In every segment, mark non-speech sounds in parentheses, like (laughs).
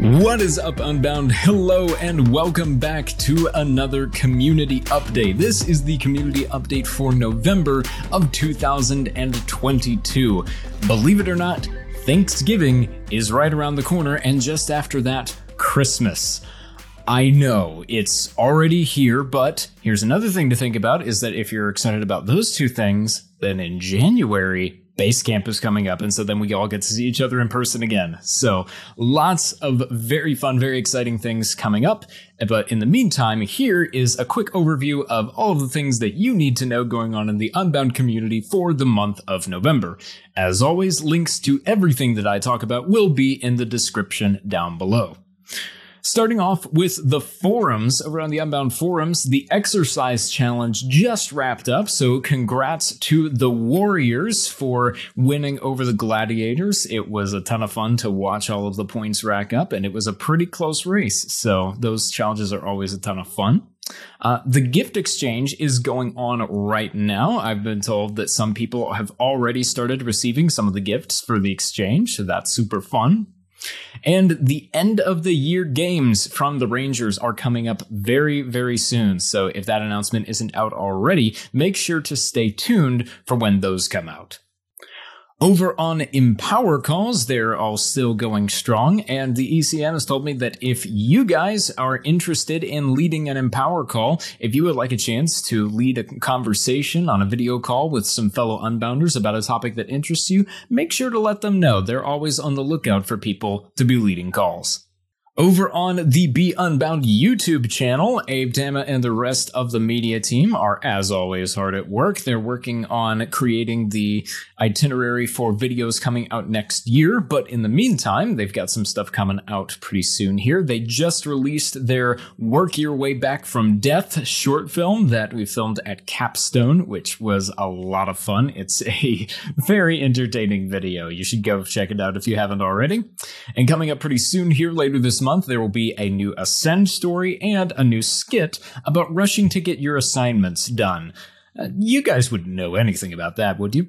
What is up, Unbound? Hello, and welcome back to another community update. This is the community update for November of 2022. Believe it or not, Thanksgiving is right around the corner, and just after that, Christmas. I know it's already here, but here's another thing to think about is that if you're excited about those two things, then in January, Basecamp is coming up, and so then we all get to see each other in person again. So lots of very fun, very exciting things coming up. But in the meantime, here is a quick overview of all of the things that you need to know going on in the Unbound community for the month of November. As always, links to everything that I talk about will be in the description down below. Starting off with the forums, over on the Unbound forums, the exercise challenge just wrapped up. So, congrats to the Warriors for winning over the Gladiators. It was a ton of fun to watch all of the points rack up, and it was a pretty close race. So, those challenges are always a ton of fun. Uh, the gift exchange is going on right now. I've been told that some people have already started receiving some of the gifts for the exchange, so that's super fun. And the end of the year games from the Rangers are coming up very, very soon. So if that announcement isn't out already, make sure to stay tuned for when those come out. Over on Empower calls, they're all still going strong, and the ECN has told me that if you guys are interested in leading an Empower call, if you would like a chance to lead a conversation on a video call with some fellow Unbounders about a topic that interests you, make sure to let them know. They're always on the lookout for people to be leading calls. Over on the Be Unbound YouTube channel, Abe Tama and the rest of the media team are, as always, hard at work. They're working on creating the itinerary for videos coming out next year, but in the meantime, they've got some stuff coming out pretty soon here. They just released their Work Your Way Back from Death short film that we filmed at Capstone, which was a lot of fun. It's a (laughs) very entertaining video. You should go check it out if you haven't already. And coming up pretty soon here later this month, there will be a new Ascend story and a new skit about rushing to get your assignments done. Uh, you guys wouldn't know anything about that, would you?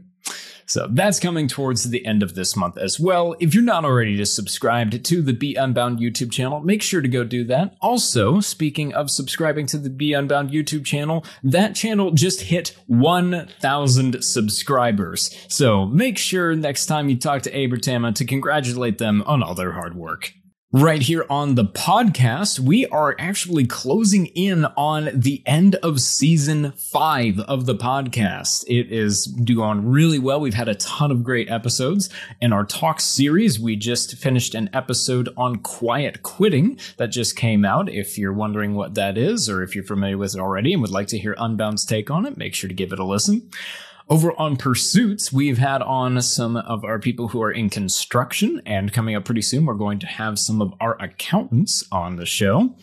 So that's coming towards the end of this month as well. If you're not already just subscribed to the Be Unbound YouTube channel, make sure to go do that. Also, speaking of subscribing to the Be Unbound YouTube channel, that channel just hit 1,000 subscribers. So make sure next time you talk to Abertama to congratulate them on all their hard work. Right here on the podcast, we are actually closing in on the end of season five of the podcast. It is doing really well. We've had a ton of great episodes. In our talk series, we just finished an episode on quiet quitting that just came out. If you're wondering what that is, or if you're familiar with it already and would like to hear Unbound's take on it, make sure to give it a listen. Over on Pursuits, we've had on some of our people who are in construction, and coming up pretty soon, we're going to have some of our accountants on the show.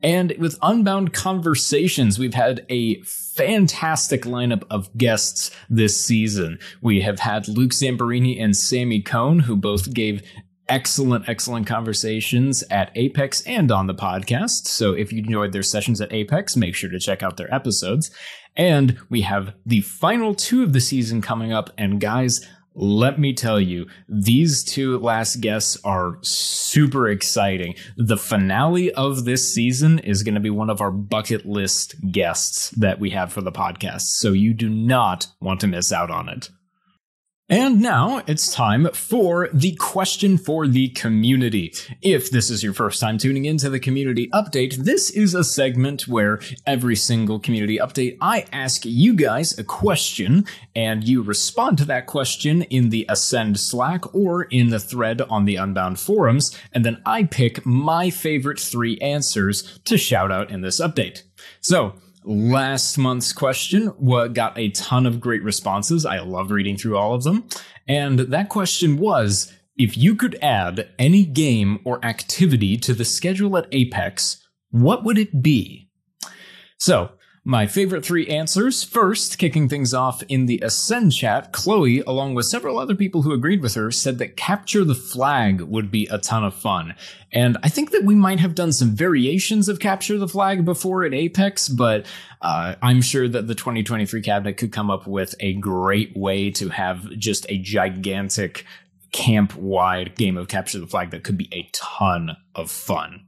And with Unbound Conversations, we've had a fantastic lineup of guests this season. We have had Luke Zamperini and Sammy Cohn, who both gave excellent, excellent conversations at Apex and on the podcast. So if you enjoyed their sessions at Apex, make sure to check out their episodes. And we have the final two of the season coming up. And guys, let me tell you, these two last guests are super exciting. The finale of this season is going to be one of our bucket list guests that we have for the podcast. So you do not want to miss out on it. And now it's time for the question for the community. If this is your first time tuning into the community update, this is a segment where every single community update I ask you guys a question and you respond to that question in the Ascend Slack or in the thread on the Unbound forums, and then I pick my favorite three answers to shout out in this update. So, Last month's question got a ton of great responses. I love reading through all of them. And that question was if you could add any game or activity to the schedule at Apex, what would it be? So, my favorite three answers. First, kicking things off in the Ascend chat, Chloe, along with several other people who agreed with her, said that Capture the Flag would be a ton of fun. And I think that we might have done some variations of Capture the Flag before at Apex, but uh, I'm sure that the 2023 cabinet could come up with a great way to have just a gigantic camp wide game of capture the flag that could be a ton of fun.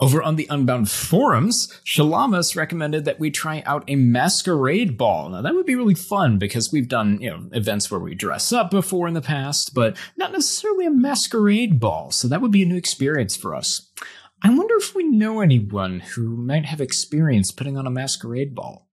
Over on the Unbound forums, Shalamas recommended that we try out a masquerade ball. Now that would be really fun because we've done, you know, events where we dress up before in the past, but not necessarily a masquerade ball. So that would be a new experience for us. I wonder if we know anyone who might have experience putting on a masquerade ball.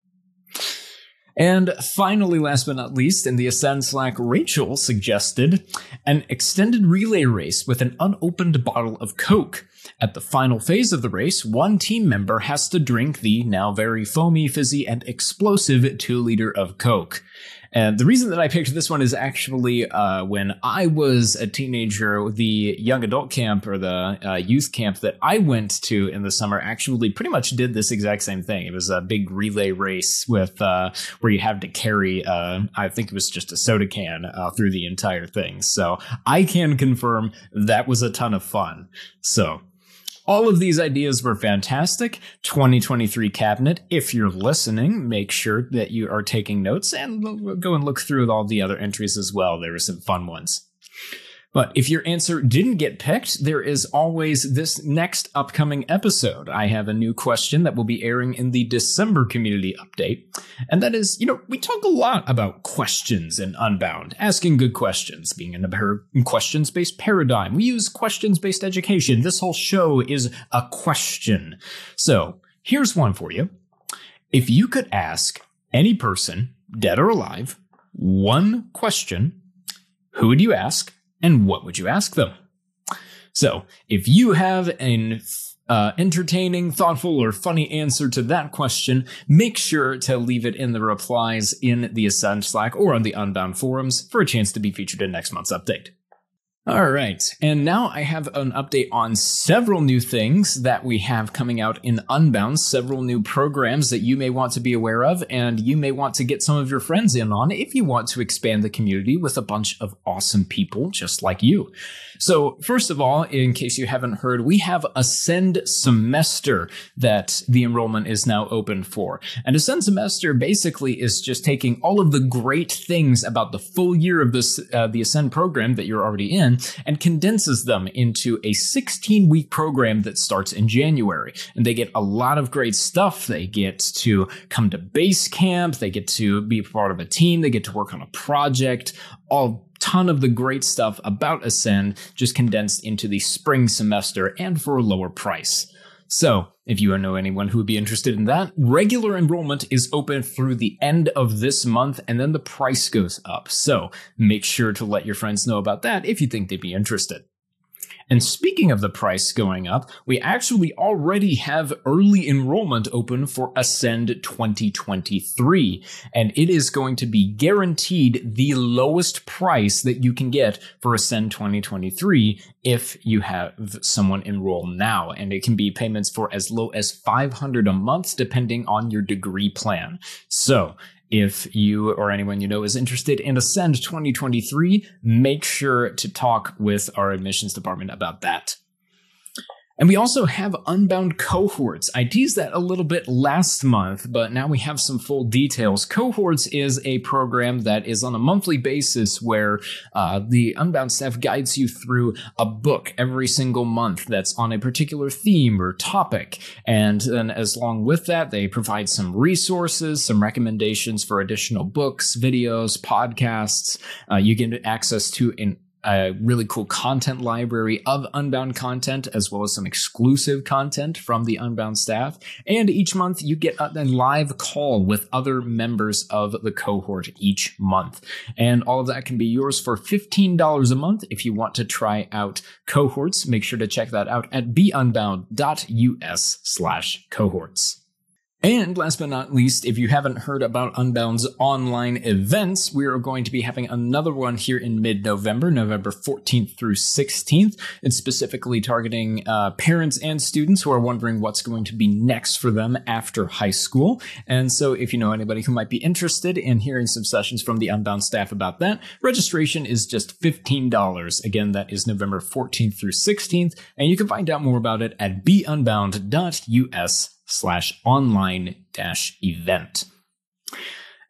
And finally, last but not least, in the Ascend Slack, Rachel suggested an extended relay race with an unopened bottle of Coke. At the final phase of the race, one team member has to drink the now very foamy, fizzy, and explosive 2 liter of Coke. And the reason that I picked this one is actually uh, when I was a teenager, the young adult camp or the uh, youth camp that I went to in the summer actually pretty much did this exact same thing. It was a big relay race with uh, where you had to carry, uh, I think it was just a soda can uh, through the entire thing. So I can confirm that was a ton of fun. So all of these ideas were fantastic. 2023 cabinet. If you're listening, make sure that you are taking notes and go and look through all the other entries as well. There were some fun ones. But if your answer didn't get picked, there is always this next upcoming episode. I have a new question that will be airing in the December community update. And that is, you know, we talk a lot about questions in Unbound, asking good questions, being in a questions based paradigm. We use questions based education. This whole show is a question. So here's one for you. If you could ask any person, dead or alive, one question, who would you ask? And what would you ask them? So, if you have an uh, entertaining, thoughtful, or funny answer to that question, make sure to leave it in the replies in the Ascend Slack or on the Unbound forums for a chance to be featured in next month's update. All right, and now I have an update on several new things that we have coming out in Unbound, several new programs that you may want to be aware of, and you may want to get some of your friends in on if you want to expand the community with a bunch of awesome people just like you. So, first of all, in case you haven't heard, we have Ascend Semester that the enrollment is now open for. And Ascend Semester basically is just taking all of the great things about the full year of this uh, the Ascend program that you're already in and condenses them into a 16 week program that starts in January. And they get a lot of great stuff. They get to come to base camp, they get to be part of a team, they get to work on a project, all ton of the great stuff about Ascend just condensed into the spring semester and for a lower price. So, if you know anyone who would be interested in that, regular enrollment is open through the end of this month and then the price goes up. So, make sure to let your friends know about that if you think they'd be interested. And speaking of the price going up, we actually already have early enrollment open for Ascend 2023. And it is going to be guaranteed the lowest price that you can get for Ascend 2023 if you have someone enroll now. And it can be payments for as low as 500 a month, depending on your degree plan. So if you or anyone you know is interested in Ascend 2023, make sure to talk with our admissions department about that. And we also have Unbound Cohorts. I teased that a little bit last month, but now we have some full details. Cohorts is a program that is on a monthly basis where uh, the Unbound staff guides you through a book every single month that's on a particular theme or topic. And then, as long with that, they provide some resources, some recommendations for additional books, videos, podcasts. Uh, you get access to an a really cool content library of Unbound content, as well as some exclusive content from the Unbound staff. And each month you get a, live call with other members of the cohort each month. And all of that can be yours for $15 a month if you want to try out cohorts. Make sure to check that out at beunbound.us slash cohorts. And last but not least, if you haven't heard about Unbound's online events, we are going to be having another one here in mid November, November 14th through 16th. It's specifically targeting uh, parents and students who are wondering what's going to be next for them after high school. And so, if you know anybody who might be interested in hearing some sessions from the Unbound staff about that, registration is just $15. Again, that is November 14th through 16th. And you can find out more about it at beunbound.us slash online dash event.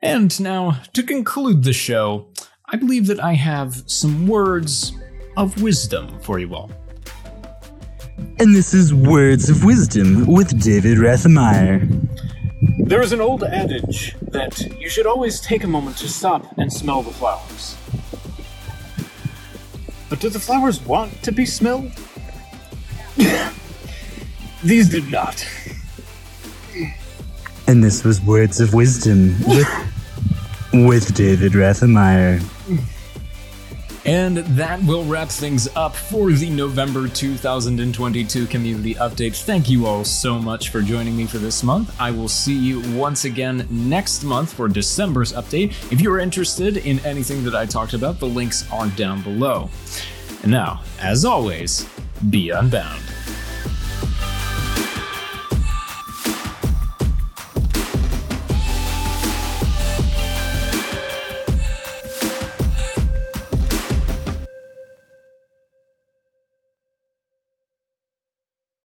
And now, to conclude the show, I believe that I have some words of wisdom for you all. And this is Words of Wisdom with David Rethemeyer. There is an old adage that you should always take a moment to stop and smell the flowers. But do the flowers want to be smelled? (coughs) These do not. And this was Words of Wisdom with, with David Rethemeyer. And that will wrap things up for the November 2022 community update. Thank you all so much for joining me for this month. I will see you once again next month for December's update. If you are interested in anything that I talked about, the links are down below. And now, as always, be unbound.